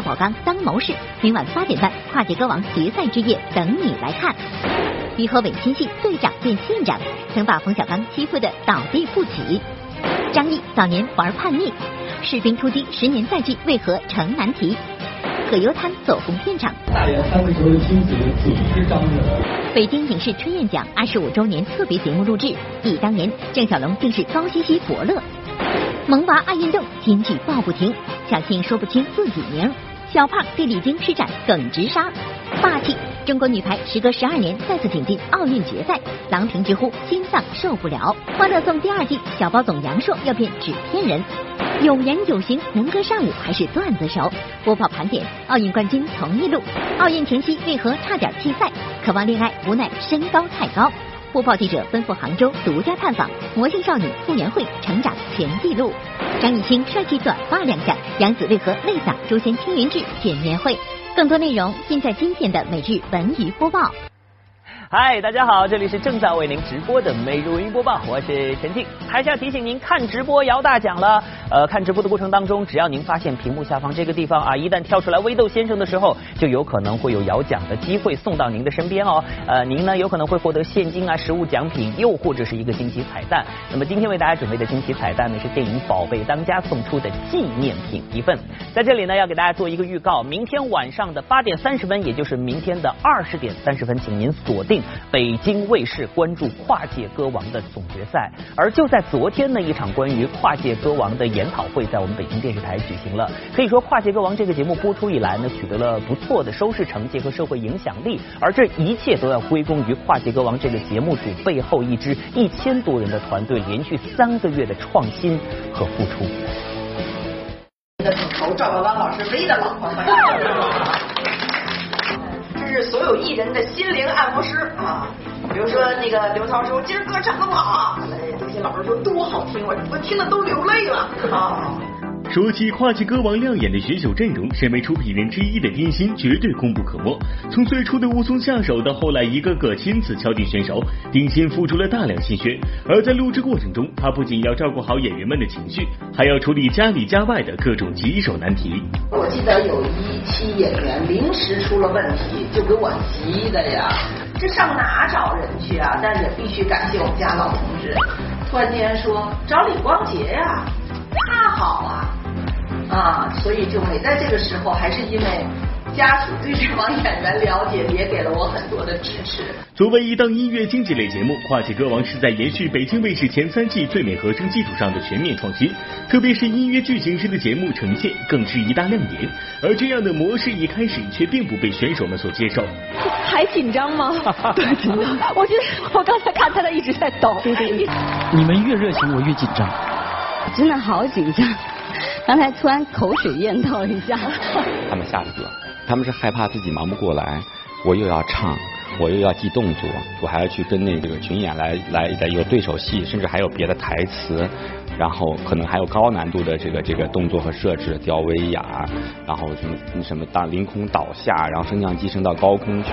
赵宝刚当谋士，明晚八点半跨界歌王决赛之夜等你来看。于和伟新戏队长变县长，曾把冯小刚欺负的倒地不起。张译早年玩叛逆，士兵突击十年再聚为何成难题？葛优瘫走红片场。大连三位球的妻子组织张译。北京影视春燕奖二十五周年特别节目录制，忆当年郑晓龙竟是高希希伯乐。萌娃爱运动，金句爆不停，小庆说不清自己名。小胖对李菁施展耿直杀，霸气！中国女排时隔十二年再次挺进奥运决赛，郎平直呼心脏受不了。欢乐颂第二季，小包总杨烁要变纸片人，有言有行，能歌善舞还是段子手。播报盘点奥运冠军同一路，奥运前夕为何差点弃赛？渴望恋爱，无奈身高太高。播报记者奔赴杭州，独家探访魔性少女傅园慧成长全记录。张艺兴帅气短发亮相，杨紫为何泪洒《诛仙青云志》见面会？更多内容尽在今天的每日文娱播报。嗨，大家好，这里是正在为您直播的每日文娱播报，我是陈静。还是要提醒您，看直播摇大奖了。呃，看直播的过程当中，只要您发现屏幕下方这个地方啊，一旦跳出来微豆先生的时候，就有可能会有摇奖的机会送到您的身边哦。呃，您呢有可能会获得现金啊、实物奖品，又或者是一个惊喜彩蛋。那么今天为大家准备的惊喜彩蛋呢，是电影《宝贝当家》送出的纪念品一份。在这里呢，要给大家做一个预告，明天晚上的八点三十分，也就是明天的二十点三十分，请您锁定。北京卫视关注跨界歌王的总决赛，而就在昨天呢，一场关于跨界歌王的研讨会在我们北京电视台举行了。可以说，跨界歌王这个节目播出以来呢，取得了不错的收视成绩和社会影响力，而这一切都要归功于跨界歌王这个节目组背后一支一千多人的团队连续三个月的创新和付出。的主头赵宝刚老师唯一的老婆。是所有艺人的心灵按摩师啊，比如说那个刘涛说今儿歌唱的不好啊，刘些老师说多好听，我我听了都流泪了啊。说起跨界歌王亮眼的选手阵容，身为出品人之一的丁鑫绝对功不可没。从最初的无从下手，到后来一个个亲自敲定选手，丁鑫付出了大量心血。而在录制过程中，他不仅要照顾好演员们的情绪，还要处理家里家外的各种棘手难题。我记得有一期演员临时出了问题，就给我急的呀，这上哪找人去啊？但是也必须感谢我们家老同志，突然间说找李光洁呀，他好啊。啊，所以就没在这个时候，还是因为家属对这帮演员了解，也给了我很多的支持。作为一档音乐经济类节目，《跨界歌王》是在延续北京卫视前三季最美和声基础上的全面创新，特别是音乐剧形式的节目呈现，更是一大亮点。而这样的模式一开始却并不被选手们所接受。还紧张吗？对，紧张。我觉得我刚才看他的一直在抖。对对对。你们越热情，我越紧张。真的好紧张。刚才突然口水咽到一下，他们吓死了，他们是害怕自己忙不过来，我又要唱，我又要记动作，我还要去跟那个群演来来来有对手戏，甚至还有别的台词，然后可能还有高难度的这个这个动作和设置，吊威亚，然后什么什么当凌空倒下，然后升降机升到高空去。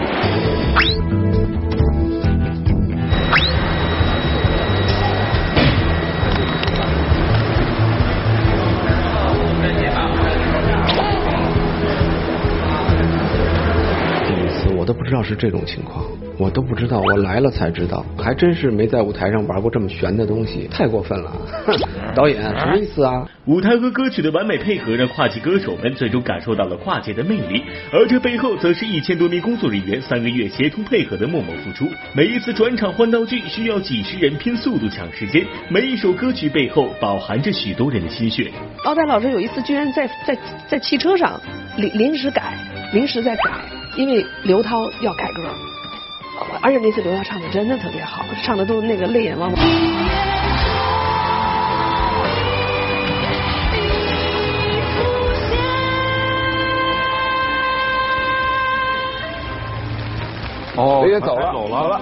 知道是这种情况，我都不知道，我来了才知道，还真是没在舞台上玩过这么悬的东西，太过分了！导演什么意思啊？舞台和歌曲的完美配合，让跨界歌手们最终感受到了跨界的魅力，而这背后则是一千多名工作人员三个月协同配合的默默付出。每一次转场换道具需要几十人拼速度抢时间，每一首歌曲背后饱含着许多人的心血。奥黛老师有一次居然在在在汽车上临临时改，临时在改。因为刘涛要改歌，而且那次刘涛唱的真的特别好，唱的都那个泪眼汪汪。哦，爷爷走了，走了。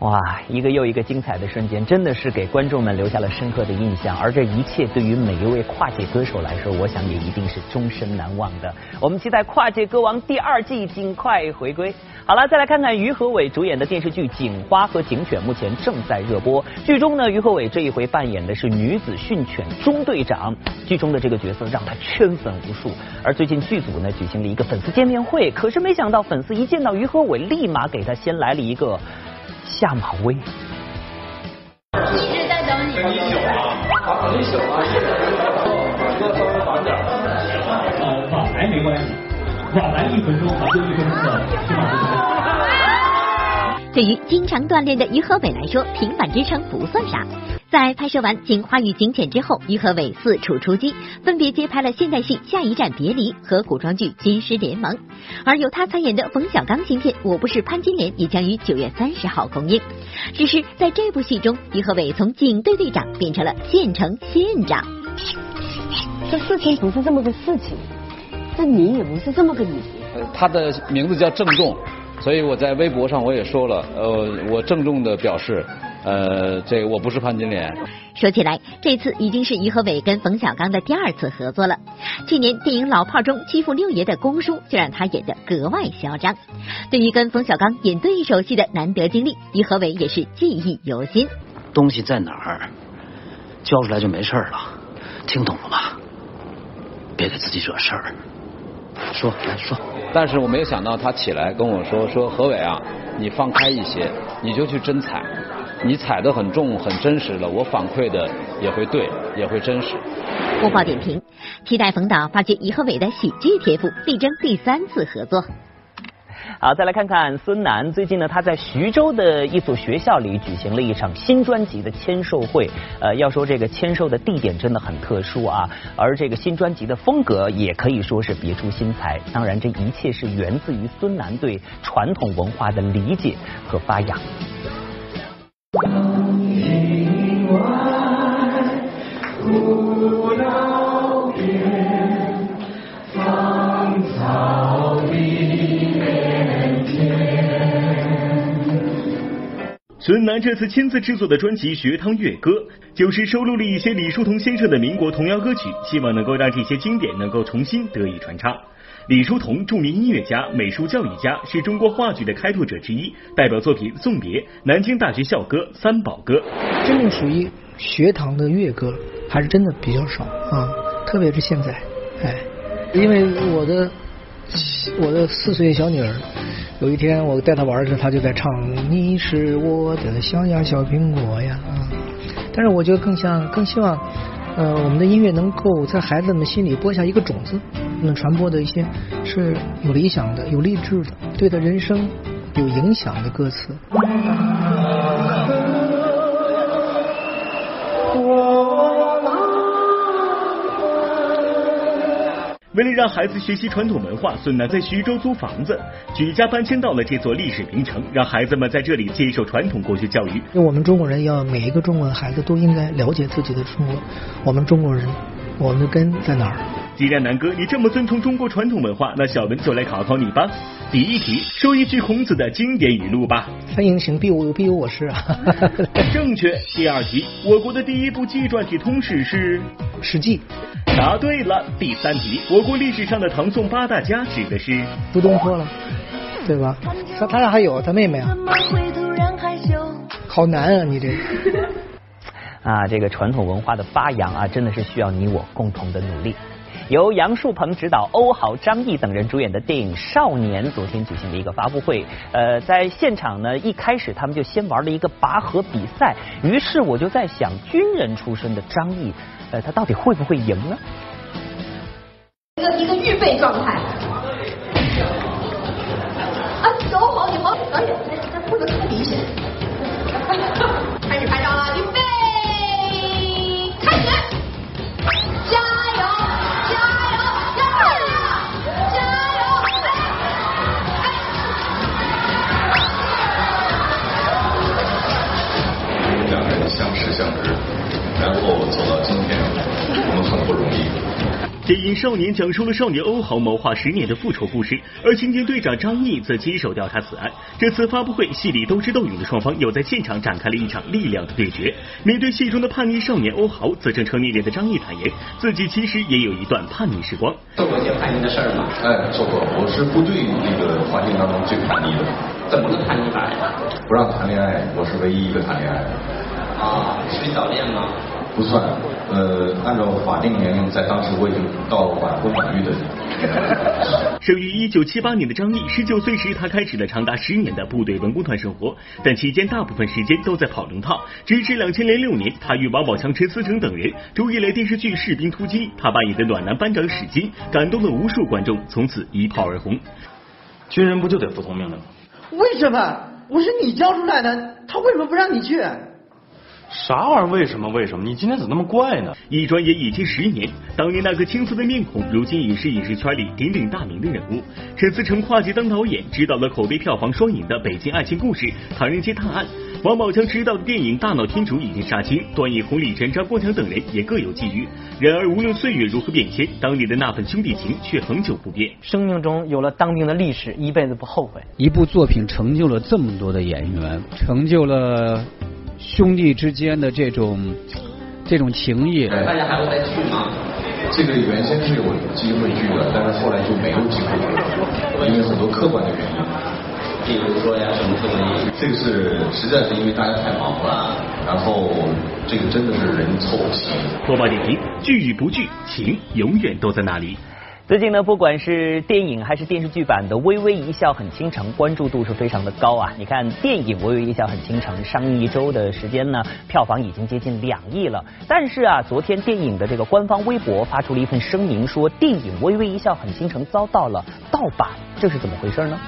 哇，一个又一个精彩的瞬间，真的是给观众们留下了深刻的印象。而这一切对于每一位跨界歌手来说，我想也一定是终身难忘的。我们期待《跨界歌王》第二季尽快回归。好了，再来看看于和伟主演的电视剧《警花》和《警犬》，目前正在热播。剧中呢，于和伟这一回扮演的是女子训犬中队长，剧中的这个角色让他圈粉无数。而最近剧组呢举行了一个粉丝见面会，可是没想到粉丝一见到于和伟，立马给他先来了一个。下马威，一直在等你。你小啊，你小啊，要稍微晚点。呃，晚来没关系，晚来一分钟，咱就一分钟的起码对于经常锻炼的于和伟来说，平板支撑不算啥。在拍摄完《警花与警犬》之后，于和伟四处出击，分别接拍了现代戏《下一站别离》和古装剧《军师联盟》，而由他参演的冯小刚新片《我不是潘金莲》也将于九月三十号公映。只是在这部戏中，于和伟从警队队长变成了县城县长。这事情不是这么个事情，这你也不是这么个你。他的名字叫郑重，所以我在微博上我也说了，呃，我郑重的表示。呃，这个我不是潘金莲。说起来，这次已经是于和伟跟冯小刚的第二次合作了。去年电影《老炮》中欺负六爷的公叔，就让他演得格外嚣张。对于跟冯小刚演对手戏的难得经历，于和伟也是记忆犹新。东西在哪儿，交出来就没事了，听懂了吗？别给自己惹事儿。说，来说。但是我没有想到他起来跟我说：“说何伟啊，你放开一些，你就去真踩。”你踩得很重很真实了，我反馈的也会对，也会真实。播报点评：期待冯导发掘颐和伟的喜剧天赋，力争第三次合作。好，再来看看孙楠。最近呢，他在徐州的一所学校里举行了一场新专辑的签售会。呃，要说这个签售的地点真的很特殊啊，而这个新专辑的风格也可以说是别出心裁。当然，这一切是源自于孙楠对传统文化的理解和发扬。孙楠这次亲自制作的专辑《学堂乐歌》，就是收录了一些李叔同先生的民国童谣歌曲，希望能够让这些经典能够重新得以传唱。李叔同，著名音乐家、美术教育家，是中国话剧的开拓者之一，代表作品《送别》《南京大学校歌》《三宝歌》。真正属于学堂的乐歌，还是真的比较少啊，特别是现在，哎，因为我的我的四岁小女儿，有一天我带她玩的时候，她就在唱“你是我的小呀小苹果呀”啊，但是我觉得更像，更希望。呃，我们的音乐能够在孩子们心里播下一个种子，们传播的一些是有理想的、有励志的、对的人生有影响的歌词。为了让孩子学习传统文化，孙楠在徐州租房子，举家搬迁到了这座历史名城，让孩子们在这里接受传统国学教育。我们中国人要每一个中国的孩子都应该了解自己的中国，我们中国人，我们的根在哪儿？既然南哥你这么尊崇中国传统文化，那小文就来考考你吧。第一题，说一句孔子的经典语录吧。三人行，必有必有我师啊。正确。第二题，我国的第一部纪传体通史是《史记》。答对了。第三题，我国历史上的唐宋八大家指的是苏东坡了，对吧？他他俩还有他妹妹啊。好难啊，你这。啊，这个传统文化的发扬啊，真的是需要你我共同的努力。由杨树鹏执导、欧豪、张译等人主演的电影《少年》昨天举行了一个发布会。呃，在现场呢，一开始他们就先玩了一个拔河比赛。于是我就在想，军人出身的张译，呃，他到底会不会赢呢？一个一个预备状态。啊，走好，你好，导演，这这不能太明显。影《少年》讲述了少年欧豪谋划十年的复仇故事，而刑警队长张译则接手调查此案。这次发布会，戏里斗智斗勇的双方又在现场展开了一场力量的对决。面对戏中的叛逆少年欧豪，则正成年人的张译坦言，自己其实也有一段叛逆时光。做过一些叛逆的事儿吗？哎，做过。我是部队那个环境当中最叛逆的。怎么个叛逆法呀？不让谈恋爱，我是唯一一个谈恋爱的。啊，是早恋吗？不算，呃，按照法定年龄，在当时我已经到晚婚晚育的。生于一九七八年的张译，十九岁时他开始了长达十年的部队文工团生活，但期间大部分时间都在跑龙套。直至两千零六年，他与王宝强、陈思诚等人主演了电视剧《士兵突击》，他扮演的暖男班长史金，感动了无数观众，从此一炮而红。军人不就得服从命令吗？为什么？我是你教出来的，他为什么不让你去？啥玩意儿？为什么？为什么？你今天怎么那么怪呢？一转眼已经十年，当年那个青涩的面孔，如今已是影视圈里鼎鼎大名的人物。陈思诚跨界当导演，执导了口碑票房双赢的《北京爱情故事》《唐人街探案》。王宝强执导的电影《大闹天竺》已经杀青，段奕宏、李晨、张国强等人也各有际遇。然而，无论岁月如何变迁，当年的那份兄弟情却恒久不变。生命中有了当兵的历史，一辈子不后悔。一部作品成就了这么多的演员，成就了。兄弟之间的这种这种情谊，大家还会再聚吗？这个原先是有机会聚的，但是后来就没有机会了，因为很多客观的原因。比如说呀，什么客观原因？这个是实在是因为大家太忙了，然后这个真的是人凑不齐。播报点评：聚与不聚，情永远都在那里。最近呢，不管是电影还是电视剧版的《微微一笑很倾城》，关注度是非常的高啊！你看电影《微微一笑很倾城》上映一周的时间呢，票房已经接近两亿了。但是啊，昨天电影的这个官方微博发出了一份声明，说电影《微微一笑很倾城》遭到了盗版，这是怎么回事呢？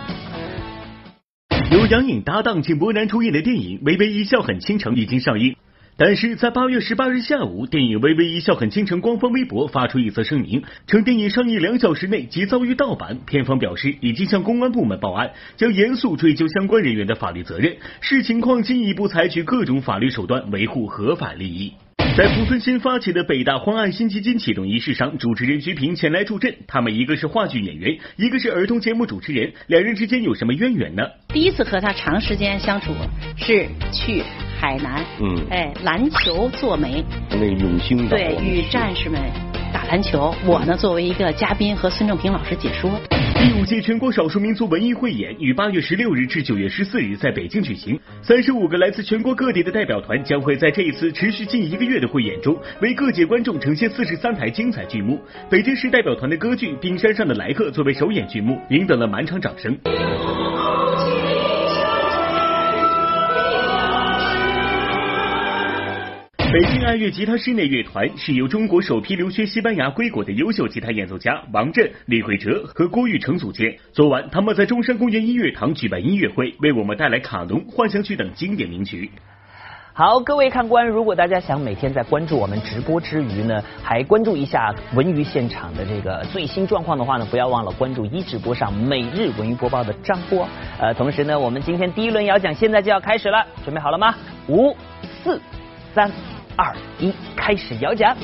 由杨颖搭档井柏然主演的电影《微微一笑很倾城》已经上映。但是在八月十八日下午，电影《微微一笑很倾城》官方微博发出一则声明，称电影上映两小时内即遭遇盗版。片方表示已经向公安部门报案，将严肃追究相关人员的法律责任，视情况进一步采取各种法律手段维护合法利益。在濮存昕发起的北大荒爱心基金启动仪式上，主持人徐平前来助阵。他们一个是话剧演员，一个是儿童节目主持人，两人之间有什么渊源呢？第一次和他长时间相处是去海南，嗯，哎，篮球做媒，那个永兴对，与战士们打篮球。我呢，作为一个嘉宾和孙正平老师解说。第五届全国少数民族文艺汇演于八月十六日至九月十四日在北京举行。三十五个来自全国各地的代表团将会在这一次持续近一个月的汇演中，为各界观众呈现四十三台精彩剧目。北京市代表团的歌剧《冰山上的来客》作为首演剧目，赢得了满场掌声。北京爱乐吉他室内乐团是由中国首批留学西班牙归国的优秀吉他演奏家王震、李慧哲和郭玉成组建。昨晚，他们在中山公园音乐堂举办音乐会，为我们带来《卡农》《幻想曲》等经典名曲。好，各位看官，如果大家想每天在关注我们直播之余呢，还关注一下文娱现场的这个最新状况的话呢，不要忘了关注一直播上每日文娱播报的张波。呃，同时呢，我们今天第一轮摇奖现在就要开始了，准备好了吗？五、四、三。二一，开始摇奖。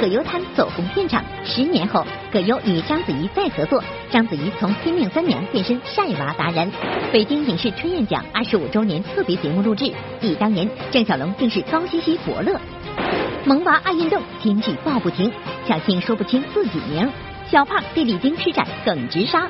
葛优瘫走红片场，十年后，葛优与章子怡再合作，章子怡从拼命三娘变身晒娃达人。北京影视春燕奖二十五周年特别节目录制，忆当年，郑晓龙正是高希希伯乐。萌娃爱运动，金句报不停，小庆说不清自己名。小胖对李晶施展耿直杀，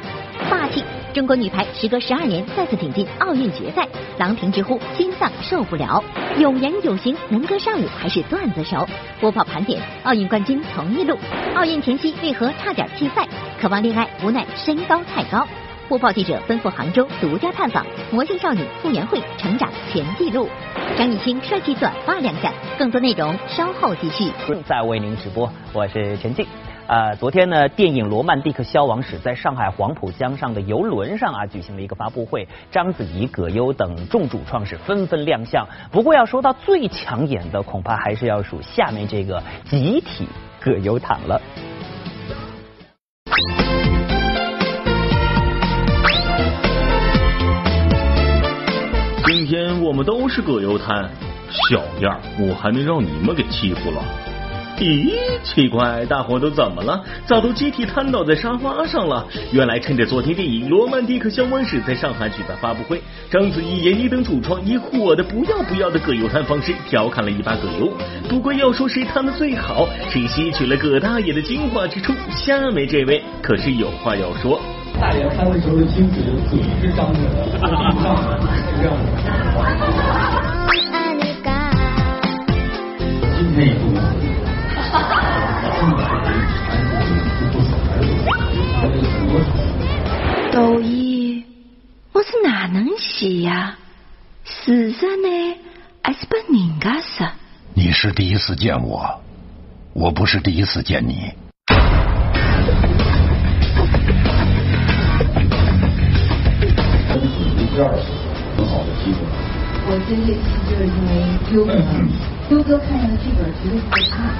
霸气！中国女排时隔十二年再次挺进奥运决赛，郎平直呼心脏受不了。有言有行，能歌善舞，还是段子手。播报盘点奥运冠军同一路，奥运前夕为何差点弃赛？渴望恋爱，无奈身高太高。播报记者奔赴杭州，独家探访魔性少女傅园慧成长全记录。张艺兴帅气短发亮相，更多内容稍后继续。正在为您直播，我是陈静。呃，昨天呢，电影《罗曼蒂克消亡史》在上海黄浦江上的游轮上啊，举行了一个发布会，章子怡、葛优等众主创是纷纷亮相。不过要说到最抢眼的，恐怕还是要数下面这个集体葛优躺了。今天我们都是葛优瘫，小样，我还能让你们给欺负了？咦，奇怪，大伙都怎么了？咋都集体瘫倒在沙发上了？原来趁着昨天电影《罗曼蒂克相关史》在上海举办发布会，章子怡、闫妮等主创以火的不要不要的葛优瘫方式调侃了一把葛优。不过要说谁瘫的最好，谁吸取了葛大爷的精华之处，下面这位可是有话要说。大爷瘫的时候的精子嘴是张着的，是这样的。今天也不能死。豆姨，我是哪能洗呀？死着呢，还是被人家说？你是第一次见我，我不是第一次见你。第二次很好的机会。我接这次就是因为优哥，优哥看上的剧本绝对不差，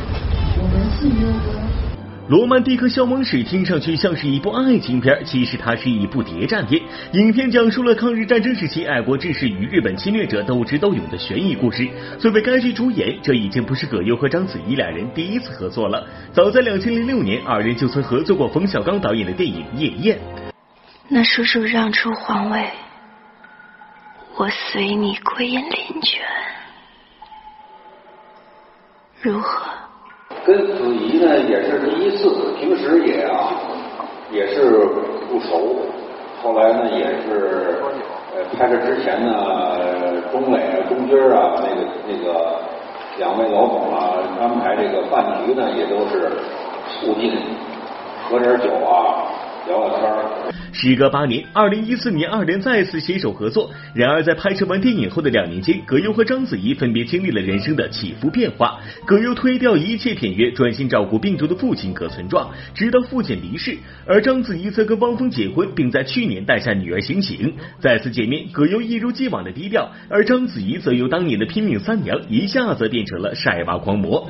罗曼蒂克消亡史》听上去像是一部爱情片，其实它是一部谍战片。影片讲述了抗日战争时期爱国志士与日本侵略者斗智斗勇的悬疑故事。作为该剧主演，这已经不是葛优和章子怡两人第一次合作了。早在两千零六年，二人就曾合作过冯小刚导演的电影《夜宴》。那叔叔让出皇位，我随你归隐林泉，如何？跟子怡呢也是第一次，平时也啊也是不熟，后来呢也是呃拍摄之前呢，钟磊、钟军啊那个那个两位老总啊安排这个饭局呢也都是促进，喝点酒啊。时隔八年，二零一四年二人再次携手合作。然而在拍摄完电影后的两年间，葛优和章子怡分别经历了人生的起伏变化。葛优推掉一切片约，专心照顾病重的父亲葛存壮，直到父亲离世；而章子怡则跟汪峰结婚，并在去年诞下女儿醒醒。再次见面，葛优一如既往的低调，而章子怡则由当年的拼命三娘一下子变成了晒娃狂魔。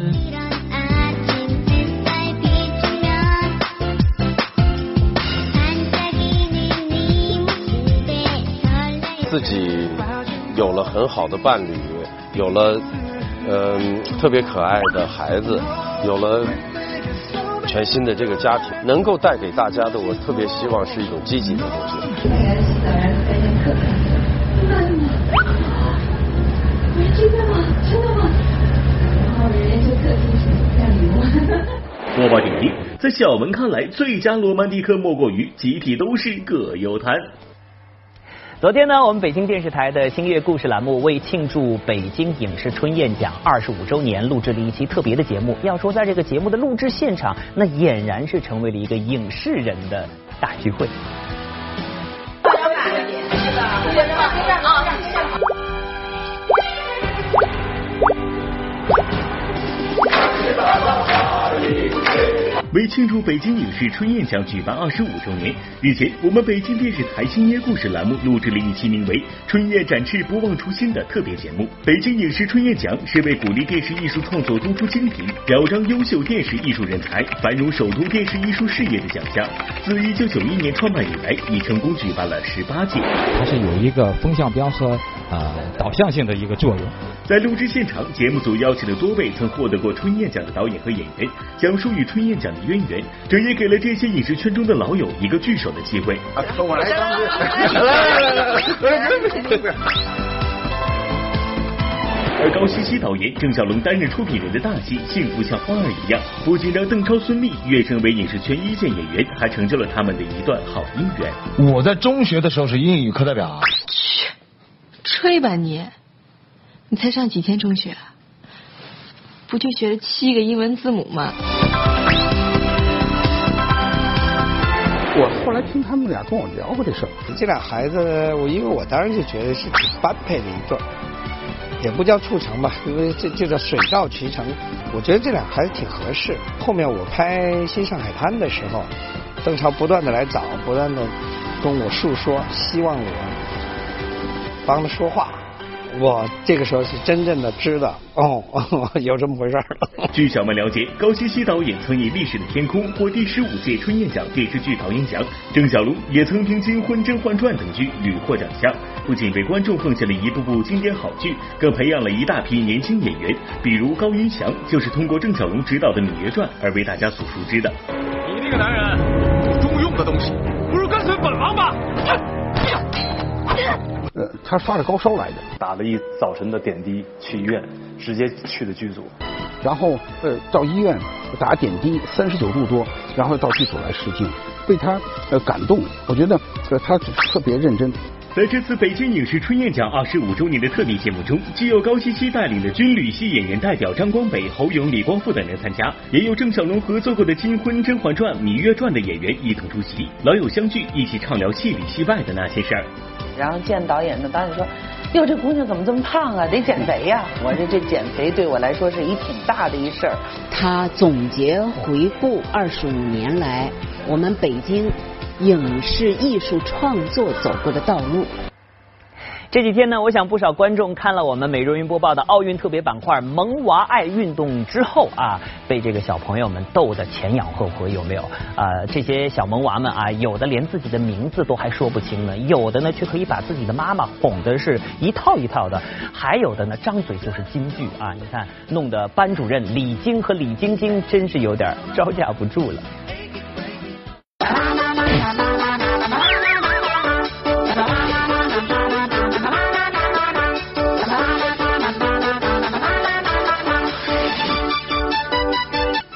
自己有了很好的伴侣，有了嗯特别可爱的孩子，有了全新的这个家庭，能够带给大家的，我特别希望是一种积极的东西。真的吗？真的吗？然后人家就特地带礼物。播报点评：在小文看来，最佳罗曼蒂克莫过于集体都是葛优瘫。昨天呢，我们北京电视台的星月故事栏目为庆祝北京影视春宴奖二十五周年，录制了一期特别的节目。要说在这个节目的录制现场，那俨然是成为了一个影视人的大聚会。为庆祝北京影视春燕奖举办二十五周年，日前，我们北京电视台星爷故事栏目录制了一期名为《春燕展翅不忘初心》的特别节目。北京影视春燕奖是为鼓励电视艺术创作突出精品，表彰优秀电视艺术人才，繁荣首都电视艺术事业的奖项。自一九九一年创办以来，已成功举办了十八届。它是有一个风向标和呃导向性的一个作用。在录制现场，节目组邀请了多位曾获得过春燕奖的导演和演员，讲述与春燕奖的渊源，这也给了这些影视圈中的老友一个聚首的机会。我来当，来来来来，而高希希导演、郑晓龙担任出品人的大戏《幸福像花儿一样》，不仅让邓超、孙俪跃升为影视圈一线演员，还成就了他们的一段好姻缘。我在中学的时候是英语课代表。去，吹吧你！你才上几天中学？不就学了七个英文字母吗？我后来听他们俩跟我聊过这事儿，这俩孩子，我因为我当时就觉得是挺般配的一对，也不叫促成吧，因为这这叫水到渠成。我觉得这俩孩子挺合适。后面我拍《新上海滩》的时候，邓超不断的来找，不断的跟我诉说，希望我帮他说话。我这个时候是真正的知道哦，有这么回事儿了。据小曼了解，高希希导演曾以《历史的天空》获第十五届春燕奖电视剧导演奖，郑晓龙也曾凭《金婚》《甄嬛传》等剧屡获奖项。不仅为观众奉献了一部部经典好剧，更培养了一大批年轻演员，比如高云翔，就是通过郑晓龙执导的《芈月传》而为大家所熟知的。你这个男人，中用的东西，不如跟随本王吧。呃，他发着高烧来的，打了一早晨的点滴去医院，直接去的剧组，然后呃到医院打点滴，三十九度多，然后到剧组来试镜，被他呃感动，我觉得呃他特别认真。在这次北京影视春燕奖二十五周年的特别节目中，既有高希希带领的军旅系演员代表张光北、侯勇、李光复等人参加，也有郑晓龙合作过的《金婚》《甄嬛传》《芈月传》的演员一同出席，老友相聚，一起畅聊戏里戏外的那些事儿。然后见导演呢，导演说：“哟，这姑娘怎么这么胖啊？得减肥呀！”我说：“这减肥对我来说是一挺大的一事儿。”他总结回顾二十五年来我们北京影视艺术创作走过的道路。这几天呢，我想不少观众看了我们美若云播报的奥运特别板块“萌娃爱运动”之后啊，被这个小朋友们逗得前仰后合，有没有？啊，这些小萌娃们啊，有的连自己的名字都还说不清呢，有的呢却可以把自己的妈妈哄的是一套一套的，还有的呢张嘴就是金句啊！你看，弄得班主任李晶和李晶晶真是有点招架不住了。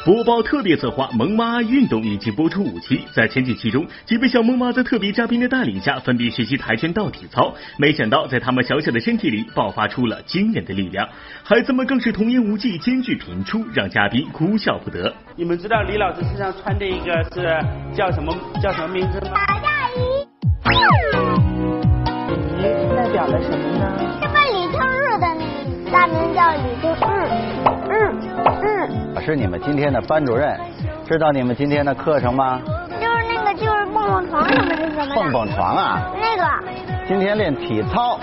播报特别策划《萌妈运动》已经播出五期，在前几期中，几位小萌妈在特别嘉宾的带领下，分别学习跆拳道、体操。没想到，在他们小小的身体里爆发出了惊人的力量，孩子们更是童言无忌，兼具频出，让嘉宾哭笑不得。你们知道李老师身上穿的一个是叫什么叫什么名字吗？大大姨。姨代表了什么呢？是不李秋日的大名叫李秋日？我是你们今天的班主任，知道你们今天的课程吗？就是那个，就是蹦蹦床什么是什么？蹦蹦床啊？那个。今天练体操。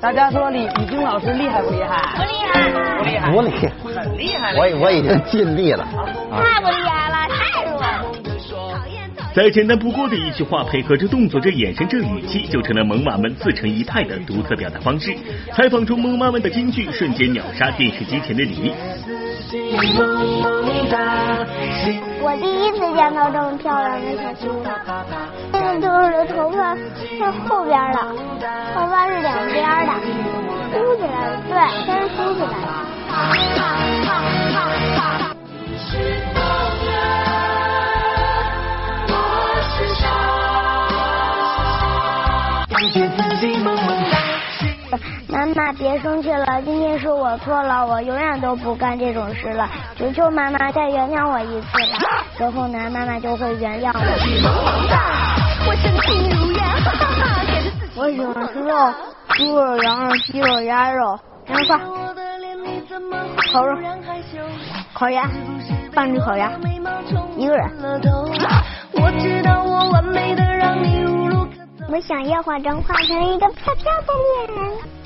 大家说李李晶老师厉害不厉害？不厉害。不厉害。不厉害。很厉害。我我已经尽力了。太不厉害。再简单不过的一句话，配合着动作、这眼神、这语气，就成了萌娃们自成一派的独特表达方式。采访中，萌妈们的金句瞬间秒杀电视机前的你。我第一次见到这么漂亮的小姑娘，那个就是头发是后边的，头发是两边的，梳起来的，对，它是梳起来的。妈妈别生气了，今天是我错了，我永远都不干这种事了，求求妈妈再原谅我一次吧。之后呢，妈妈就会原谅我。我喜欢吃肉，猪肉、羊肉、鸡肉、鸭肉，羊肉串，烤肉，烤鸭，半只烤鸭，一个人。我想要化妆化成一个漂漂的脸，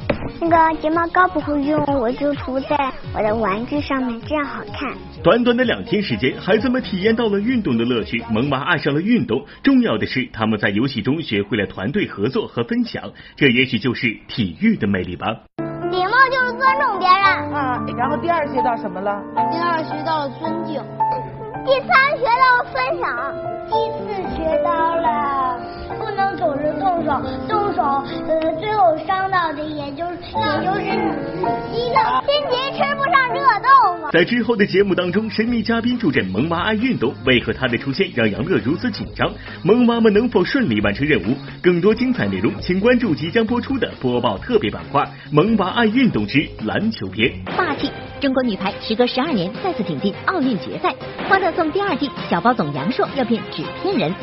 那个睫毛膏不会用，我就涂在我的玩具上面，这样好看。短短的两天时间，孩子们体验到了运动的乐趣，萌娃爱上了运动。重要的是，他们在游戏中学会了团队合作和分享，这也许就是体育的魅力吧。礼貌就是尊重别人。啊，然后第二学到什么了？第二学到了尊敬。第三学到了分享。第四学到了。动手，动手，呃，最后伤到的也就也就是你。自己的急吃不上热豆腐。在之后的节目当中，神秘嘉宾助阵萌娃爱运动，为何他的出现让杨乐如此紧张？萌娃们能否顺利完成任务？更多精彩内容，请关注即将播出的播报特别板块《萌娃爱运动之篮球篇》。霸气！中国女排时隔十二年再次挺进奥运决赛，欢乐颂第二季小包总杨烁要变纸片人。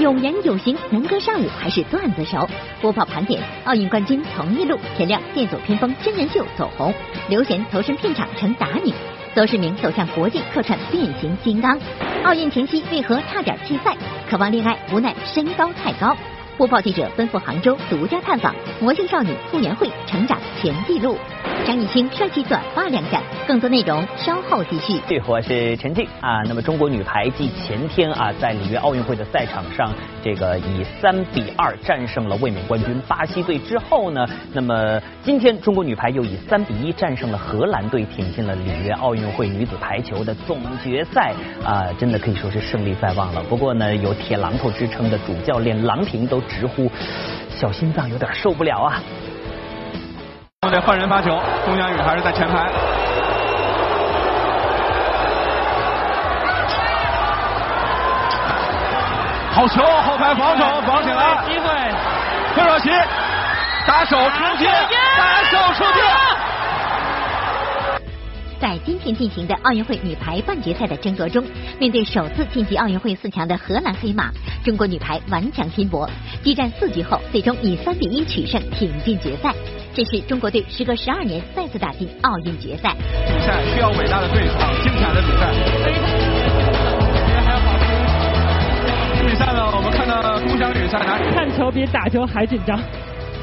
有言有行，能歌善舞还是段子手？播报盘点：奥运冠军彭一路，田亮剑走偏锋真人秀走红，刘贤投身片场成打女，邹市明走向国际客串变形金刚。奥运前夕为何差点弃赛？渴望恋爱，无奈身高太高。播报记者奔赴杭州，独家探访魔性少女傅园慧成长全记录。张艺兴帅气短发亮相，更多内容稍后继续。我是陈静啊。那么中国女排继前天啊在里约奥运会的赛场上，这个以三比二战胜了卫冕冠军巴西队之后呢，那么今天中国女排又以三比一战胜了荷兰队，挺进了里约奥运会女子排球的总决赛啊，真的可以说是胜利在望了。不过呢，有铁榔头之称的主教练郎平都直呼小心脏有点受不了啊。我得换人发球，钟佳宇还是在前排。好球，后排防守防起来，机会，贺若琪打手出界，打手出界。在今天进行的奥运会女排半决赛的争夺中，面对首次晋级奥运会四强的荷兰黑马，中国女排顽强拼搏，激战四局后，最终以三比一取胜，挺进决赛。这是中国队时隔十二年再次打进奥运决赛。比赛需要伟大的对手，精彩的比赛。比赛呢，我们看到了龚翔宇在哪？看球比打球还紧张，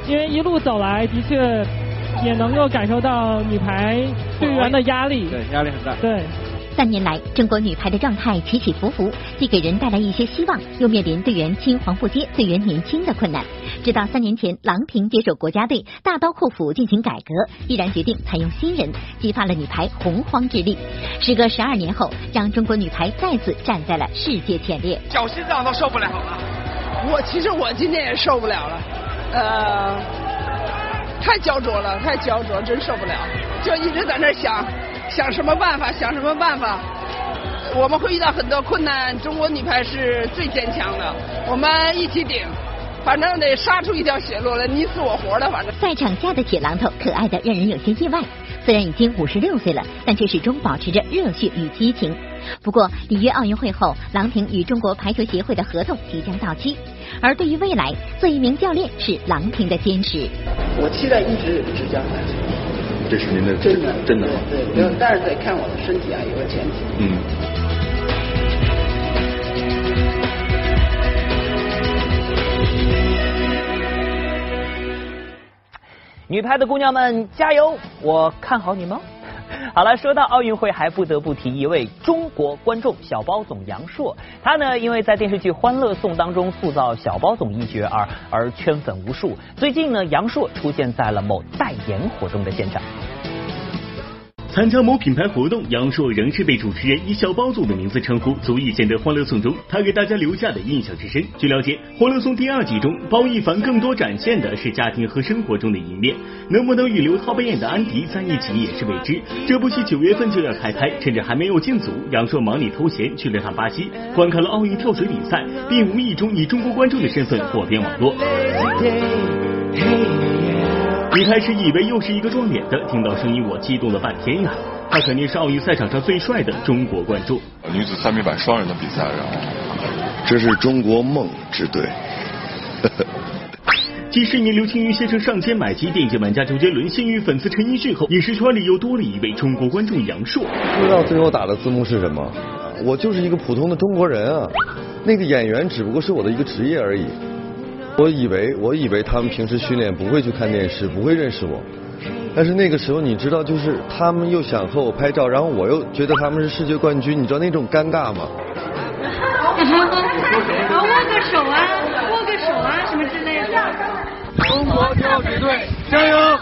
因为一路走来的确也能够感受到女排队员的压力。对，压力很大。对。三年来，中国女排的状态起起伏伏，既给人带来一些希望，又面临队员青黄不接、队员年轻的困难。直到三年前，郎平接手国家队，大刀阔斧进行改革，毅然决定采用新人，激发了女排洪荒之力。时隔十二年后，让中国女排再次站在了世界前列。脚心脏都受不了了。我其实我今天也受不了了，呃，太焦灼了，太焦灼，真受不了，就一直在那想。想什么办法？想什么办法？我们会遇到很多困难，中国女排是最坚强的，我们一起顶，反正得杀出一条血路来，你死我活的，反正。赛场下的铁榔头，可爱的让人有些意外。虽然已经五十六岁了，但却始终保持着热血与激情。不过，里约奥运会后，郎平与中国排球协会的合同即将到期，而对于未来，做一名教练是郎平的坚持。我期待一直执教下去。这是您的真的真的吗？对，有，但是得看我的身体啊，有个前提。嗯。女排的姑娘们加油！我看好你们。好了，说到奥运会，还不得不提一位中国观众小包总杨烁。他呢，因为在电视剧《欢乐颂》当中塑造小包总一角而而圈粉无数。最近呢，杨烁出现在了某代言活动的现场。参加某品牌活动，杨烁仍是被主持人以小包总的名字称呼，足以显得《欢乐颂》中他给大家留下的印象之深。据了解，《欢乐颂》第二季中，包奕凡更多展现的是家庭和生活中的一面，能不能与刘涛扮演的安迪在一起也是未知。这部戏九月份就要开拍，趁着还没有进组，杨烁忙里偷闲去了趟巴西，观看了奥运跳水比赛，并无意中以中国观众的身份火遍网络。一开始以为又是一个撞脸的，听到声音我激动了半天呀！他肯定是奥运赛场上最帅的中国观众。女子三米板双人的比赛，然后这是中国梦之队。继是一名刘青云先生上街买机电竞玩家周杰伦幸运粉丝陈奕迅后，影视圈里又多了一位中国观众杨烁。不知道最后打的字幕是什么？我就是一个普通的中国人啊，那个演员只不过是我的一个职业而已。我以为，我以为他们平时训练不会去看电视，不会认识我。但是那个时候，你知道，就是他们又想和我拍照，然后我又觉得他们是世界冠军，你知道那种尴尬吗？握个手啊，握个手啊，什么之类的。中国跳水队加油！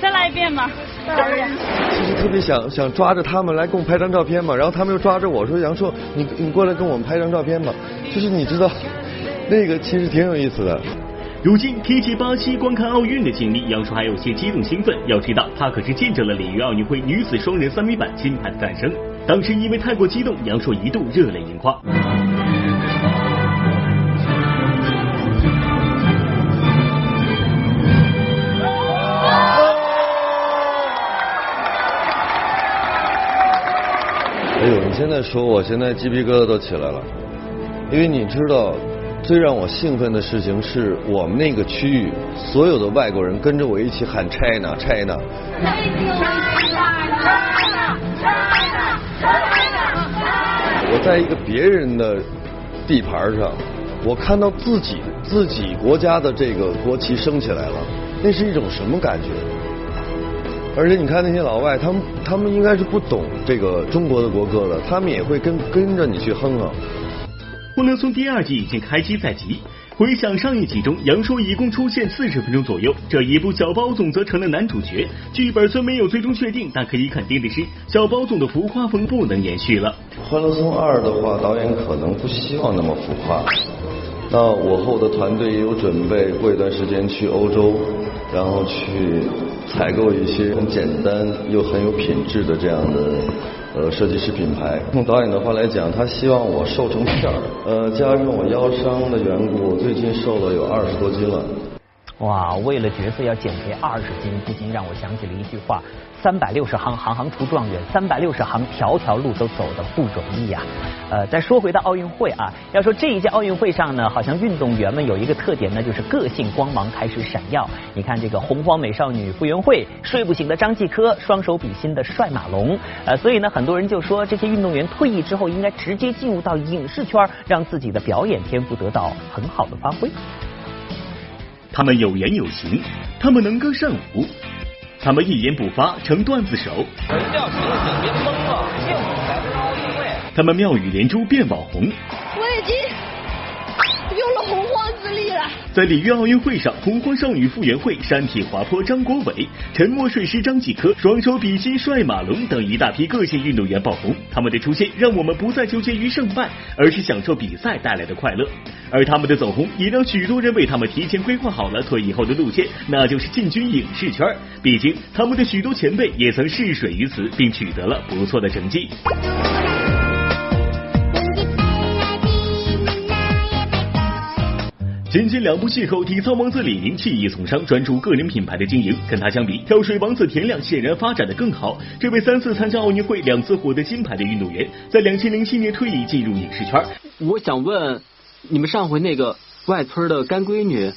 再来一遍吧。其实特别想想抓着他们来跟我拍张照片嘛，然后他们又抓着我说：“杨硕，你你过来跟我们拍张照片吧。”就是你知道。那个其实挺有意思的。如今提起巴西观看奥运的经历，杨烁还有些激动兴奋。要知道，他可是见证了里约奥运会女子双人三米板金牌的诞生。当时因为太过激动，杨硕一度热泪盈眶。哎呦，你现在说，我现在鸡皮疙瘩都起来了，因为你知道。最让我兴奋的事情是我们那个区域所有的外国人跟着我一起喊 China China。我在一个别人的地盘上，我看到自己自己国家的这个国旗升起来了，那是一种什么感觉？而且你看那些老外，他们他们应该是不懂这个中国的国歌的，他们也会跟跟着你去哼哼。《欢乐颂》第二季已经开机在即。回想上一集中，杨烁一共出现四十分钟左右，这一部小包总则成了男主角。剧本虽没有最终确定，但可以肯定的是，小包总的浮夸风不能延续了。《欢乐颂二》的话，导演可能不希望那么浮夸。那我和我的团队也有准备，过一段时间去欧洲，然后去采购一些很简单又很有品质的这样的呃设计师品牌。用导演的话来讲，他希望我瘦成片儿。呃，加上我腰伤的缘故，最近瘦了有二十多斤了。哇，为了角色要减肥二十斤，不禁让我想起了一句话：三百六十行，行行出状元；三百六十行，条条路都走得不容易呀。呃，再说回到奥运会啊，要说这一届奥运会上呢，好像运动员们有一个特点呢，就是个性光芒开始闪耀。你看这个洪荒美少女傅园慧，睡不醒的张继科，双手比心的帅马龙。呃，所以呢，很多人就说这些运动员退役之后应该直接进入到影视圈，让自己的表演天赋得到很好的发挥。他们有言有行，他们能歌善舞，他们一言不发成段子手。人叫醒醒，别懵了，幸福才是奥运会。他们妙语连珠变网红。我已经用了洪荒之力了。在里约奥运会上，洪荒少女傅园慧、山体滑坡张国伟、沉默睡狮张继科、双手比心帅马龙等一大批个性运动员爆红。他们的出现让我们不再纠结于胜败，而是享受比赛带来的快乐。而他们的走红，也让许多人为他们提前规划好了退役后的路线，那就是进军影视圈。毕竟，他们的许多前辈也曾试水于此，并取得了不错的成绩。仅仅两部戏后，体操王子李宁弃艺从商，专注个人品牌的经营。跟他相比，跳水王子田亮显然发展的更好。这位三次参加奥运会、两次获得金牌的运动员，在两千零七年退役进入影视圈。我想问，你们上回那个外村的干闺女？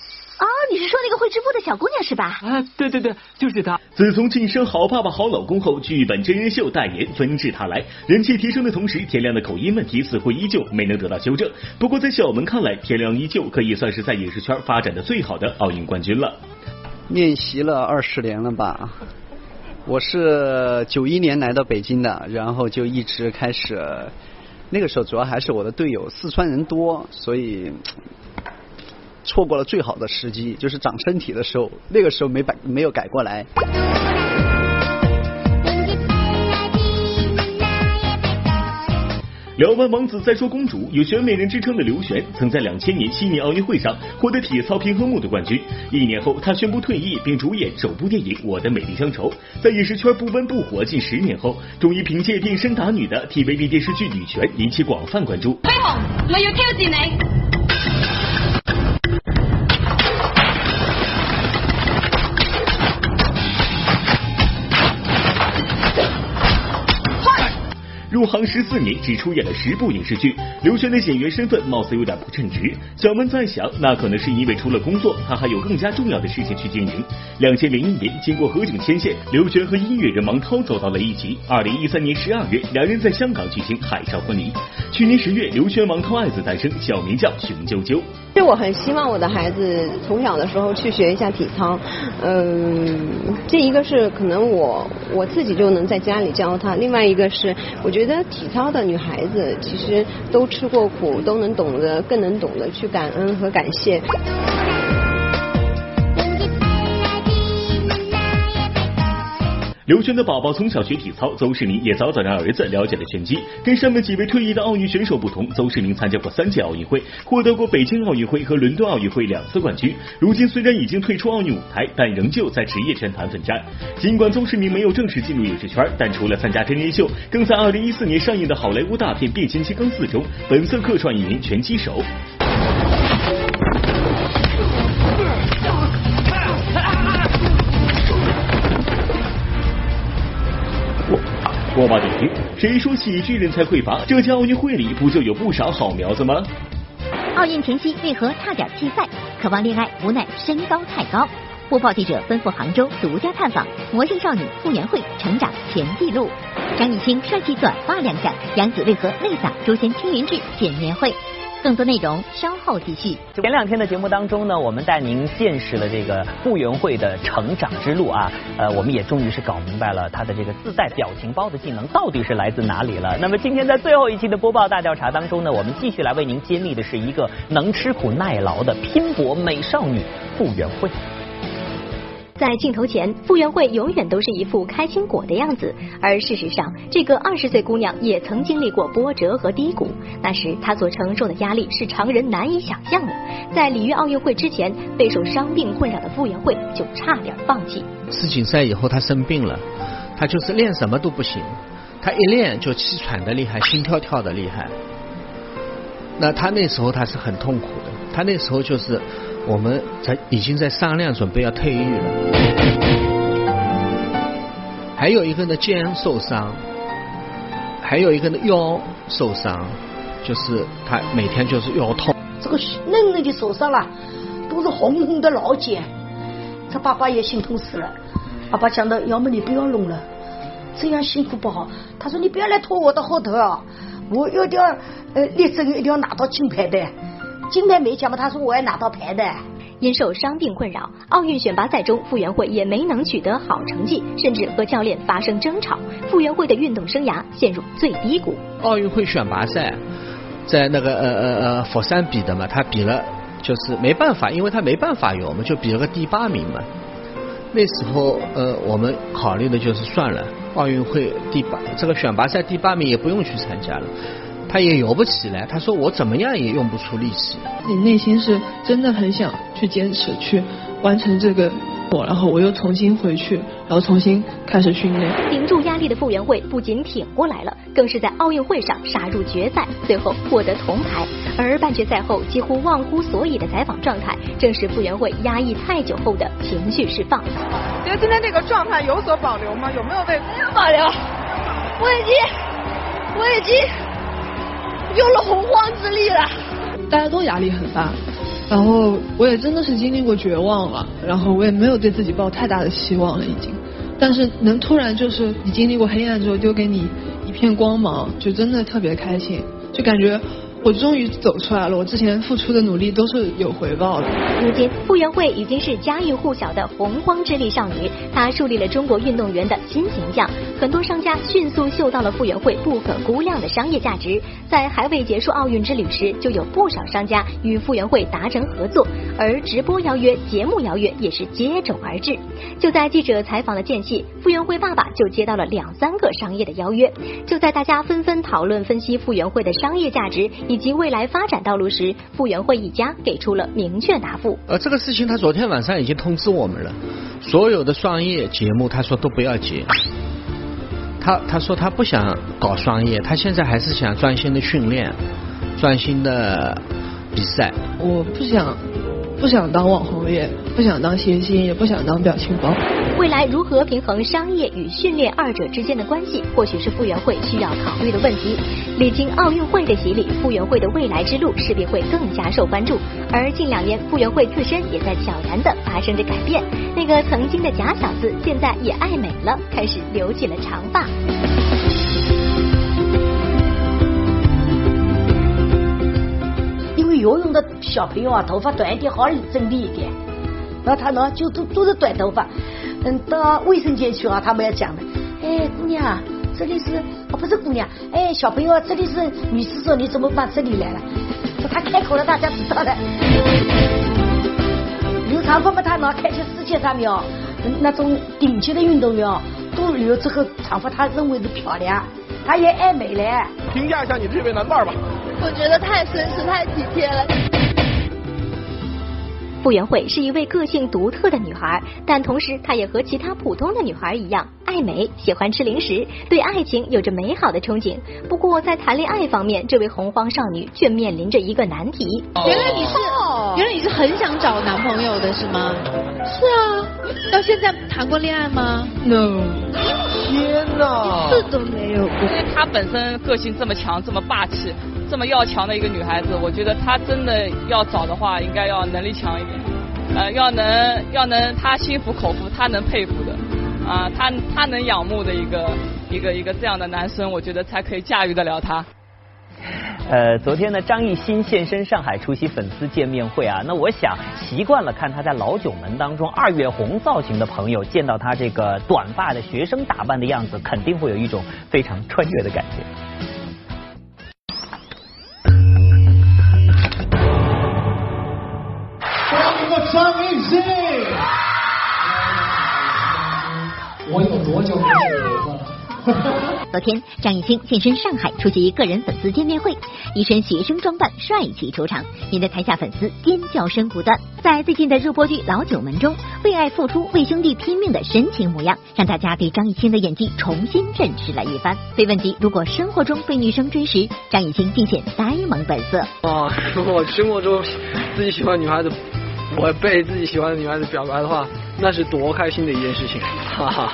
哦，你是说那个会织布的小姑娘是吧？啊，对对对，就是她。自从晋升好爸爸、好老公后，剧本、真人秀代言纷至沓来，人气提升的同时，田亮的口音问题似乎依旧没能得到纠正。不过在小门看来，田亮依旧可以算是在影视圈发展的最好的奥运冠军了。练习了二十年了吧？我是九一年来到北京的，然后就一直开始。那个时候主要还是我的队友四川人多，所以。错过了最好的时机，就是长身体的时候，那个时候没改没有改过来。聊完王子再说公主，有选美人之称的刘璇，曾在两千年悉尼奥运会上获得体操平衡木的冠军。一年后，她宣布退役，并主演首部电影《我的美丽乡愁》。在影视圈不温不火近十年后，终于凭借变身打女的 TVB 电视剧《女权》引起广泛关注。飞鸿，我要挑战你。行十四年，只出演了十部影视剧。刘璇的演员身份貌似有点不称职。小文在想，那可能是因为除了工作，他还有更加重要的事情去经营。两千零一年，经过何炅牵线，刘璇和音乐人王涛走到了一起。二零一三年十二月，两人在香港举行海上婚礼。去年十月，刘璇王涛爱子诞生，小名叫熊赳赳。其实我很希望我的孩子从小的时候去学一下体操，嗯，这一个是可能我我自己就能在家里教他，另外一个是我觉得体操的女孩子其实都吃过苦，都能懂得，更能懂得去感恩和感谢。刘璇的宝宝从小学体操，邹市明也早早让儿子了解了拳击。跟上面几位退役的奥运选手不同，邹市明参加过三届奥运会，获得过北京奥运会和伦敦奥运会两次冠军。如今虽然已经退出奥运舞台，但仍旧在职业拳坛奋战。尽管邹市明没有正式进入影视圈，但除了参加真人秀，更在二零一四年上映的好莱坞大片《变形金刚四》中本色客串一名拳击手。播报点评：谁说喜剧人才匮乏？这届奥运会里不就有不少好苗子吗？奥运前夕为何差点弃赛？渴望恋爱，无奈身高太高。播报记者奔赴杭州，独家探访魔性少女傅园慧成长全记录。张艺兴帅气短发亮相，杨紫为何泪洒《诛仙青云志》见面会？更多内容稍后继续。前两天的节目当中呢，我们带您见识了这个傅园慧的成长之路啊，呃，我们也终于是搞明白了她的这个自带表情包的技能到底是来自哪里了。那么今天在最后一期的播报大调查当中呢，我们继续来为您揭秘的是一个能吃苦耐劳的拼搏美少女傅园慧。在镜头前，傅园慧永远都是一副开心果的样子，而事实上，这个二十岁姑娘也曾经历过波折和低谷。那时她所承受的压力是常人难以想象的。在里约奥运会之前，备受伤病困扰的傅园慧就差点放弃。世锦赛以后，她生病了，她就是练什么都不行，她一练就气喘的厉害，心跳跳的厉害。那她那时候她是很痛苦的，她那时候就是我们在已经在商量准备要退役了。还有一个呢肩受伤，还有一个呢腰受伤，就是他每天就是腰痛。这个嫩嫩的手上啊，都是红红的老茧，他爸爸也心痛死了。爸爸讲的，要么你不要弄了，这样辛苦不好。他说你不要来拖我的后头啊，我一定要呃力争一定要拿到金牌的，金牌没奖嘛，他说我要拿到牌的。因受伤病困扰，奥运选拔赛中傅园慧也没能取得好成绩，甚至和教练发生争吵。傅园慧的运动生涯陷入最低谷。奥运会选拔赛在那个呃呃呃佛山比的嘛，他比了就是没办法，因为他没办法游嘛，就比了个第八名嘛。那时候呃我们考虑的就是算了，奥运会第八这个选拔赛第八名也不用去参加了。他也游不起来，他说我怎么样也用不出力气。你内心是真的很想去坚持，去完成这个我，然后我又重新回去，然后重新开始训练。顶住压力的傅园慧不仅挺过来了，更是在奥运会上杀入决赛，最后获得铜牌。而半决赛后几乎忘乎所以的采访状态，正是傅园慧压抑太久后的情绪释放。觉得今天这个状态有所保留吗？有没有被没有保留？我已经，我已经。用了洪荒之力了，大家都压力很大，然后我也真的是经历过绝望了，然后我也没有对自己抱太大的希望了已经，但是能突然就是你经历过黑暗之后丢给你一片光芒，就真的特别开心，就感觉。我终于走出来了，我之前付出的努力都是有回报的。如今，傅园慧已经是家喻户晓的洪荒之力少女，她树立了中国运动员的新形象。很多商家迅速嗅到了傅园慧不可估量的商业价值，在还未结束奥运之旅时，就有不少商家与傅园慧达成合作，而直播邀约、节目邀约也是接踵而至。就在记者采访的间隙，傅园慧爸爸就接到了两三个商业的邀约。就在大家纷纷讨论分析傅园慧的商业价值。及未来发展道路时，傅园慧一家给出了明确答复。呃，这个事情他昨天晚上已经通知我们了，所有的商业节目他说都不要接。他他说他不想搞商业，他现在还是想专心的训练，专心的比赛。我不想不想当网红，也不想当谐星，也不想当表情包。未来如何平衡商业与训练二者之间的关系，或许是傅园慧需要考虑的问题。历经奥运会的洗礼，傅园慧的未来之路势必会更加受关注。而近两年，傅园慧自身也在悄然的发生着改变。那个曾经的假小子，现在也爱美了，开始留起了长发。游泳的小朋友啊，头发短一点，好整理一点。然后他呢，就都都是短头发。嗯，到卫生间去啊，他们要讲的。哎，姑娘，这里是哦，不是姑娘，哎，小朋友，这里是女厕所，你怎么把这里来了？他开口了，大家知道的。刘长风嘛，他呢，看见世界上面哦，那种顶级的运动员哦，都留这个长发，他认为是漂亮，他也爱美嘞。评价一下你这位男伴吧。我觉得太绅士，太体贴了。傅园慧是一位个性独特的女孩，但同时她也和其他普通的女孩一样爱美，喜欢吃零食，对爱情有着美好的憧憬。不过在谈恋爱方面，这位洪荒少女却面临着一个难题。原来你是，原来你是很想找男朋友的是吗？是啊，到现在谈过恋爱吗？No。天哪，一次都没有过。她本身个性这么强，这么霸气。这么要强的一个女孩子，我觉得她真的要找的话，应该要能力强一点，呃，要能要能她心服口服，她能佩服的，啊，她她能仰慕的一个一个一个这样的男生，我觉得才可以驾驭得了她。呃，昨天呢，张艺兴现身上海出席粉丝见面会啊。那我想，习惯了看他在老九门当中二月红造型的朋友，见到他这个短发的学生打扮的样子，肯定会有一种非常穿越的感觉。张艺兴。我有多久没有头发了？昨天，张艺兴现身上海出席个人粉丝见面会，一身学生装扮帅气出场，引得台下粉丝尖叫声不断。在最近的热播剧《老九门》中，为爱付出、为兄弟拼命的深情模样，让大家对张艺兴的演技重新认识了一番。被问及如果生活中被女生追时，张艺兴尽显呆萌本色。啊，如果生活中 自己喜欢女孩子，我被自己喜欢的女孩子表白的话，那是多开心的一件事情，哈哈。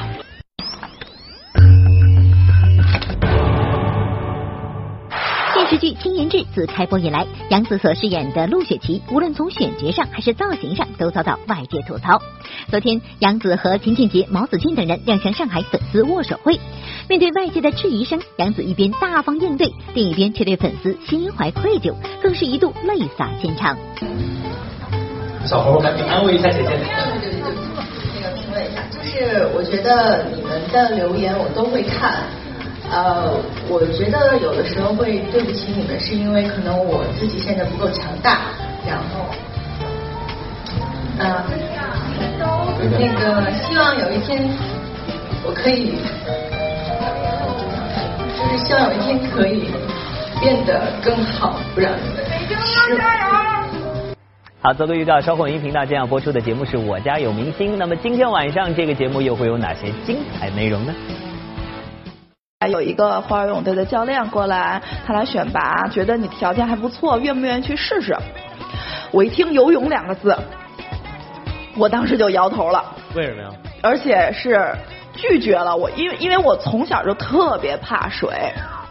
电视剧《青颜志》自开播以来，杨紫所饰演的陆雪琪，无论从选角上还是造型上，都遭到外界吐槽。昨天，杨紫和秦俊杰、毛子俊等人亮相上海粉丝握手会。面对外界的质疑声，杨紫一边大方应对，另一边却对粉丝心怀愧疚，更是一度泪洒现场。小猴，赶紧安慰一下姐姐。对对对，那个评论一下，就是我觉得你们的留言我都会看。呃，我觉得有的时候会对不起你们，是因为可能我自己现在不够强大，然后，呃，那个希望有一天我可以，就是希望有一天可以变得更好，不让你们失望。好，做个预告，稍后音频道将要播出的节目是我家有明星。那么今天晚上这个节目又会有哪些精彩内容呢？有一个花儿游泳队的教练过来，他来选拔，觉得你条件还不错，愿不愿意去试试？我一听游泳两个字，我当时就摇头了。为什么呀？而且是拒绝了我，因为因为我从小就特别怕水。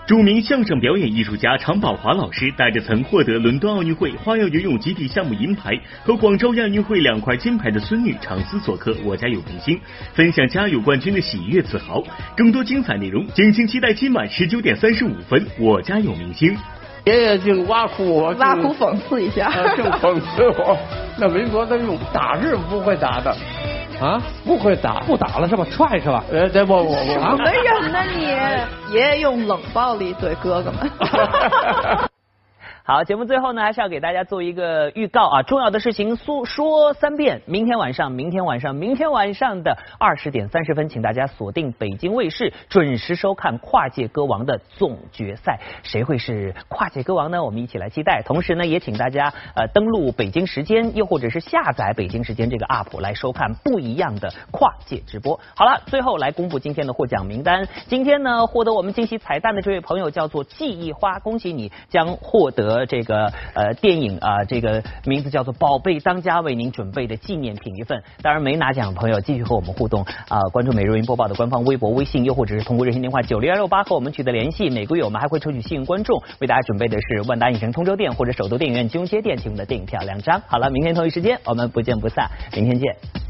著名相声表演艺术家常宝华老师带着曾获得伦敦奥运会花样游泳集体项目银牌和广州亚运会两块金牌的孙女常思做客《我家有明星》，分享家有冠军的喜悦自豪。更多精彩内容，敬请期待今晚十九点三十五分《我家有明星》。爷爷净挖苦我，挖苦讽刺一下，净讽刺我。那民国的用打是不会打的。啊，不会打，不打了是吧？踹是吧？呃，这不，我我什么人呢你？爷爷用冷暴力对哥哥们。好，节目最后呢，还是要给大家做一个预告啊，重要的事情说说三遍。明天晚上，明天晚上，明天晚上的二十点三十分，请大家锁定北京卫视，准时收看《跨界歌王》的总决赛。谁会是跨界歌王呢？我们一起来期待。同时呢，也请大家呃登录北京时间，又或者是下载北京时间这个 app 来收看不一样的跨界直播。好了，最后来公布今天的获奖名单。今天呢，获得我们惊喜彩蛋的这位朋友叫做记忆花，恭喜你将获得。和这个呃电影啊，这个名字叫做《宝贝当家》，为您准备的纪念品一份。当然没拿奖的朋友继续和我们互动啊，关注每日云播报的官方微博、微信，又或者是通过热线电话九零二六八和我们取得联系。每个月我们还会抽取幸运观众，为大家准备的是万达影城通州店或者首都电影院金融街店提供的电影票两张。好了，明天同一时间我们不见不散，明天见。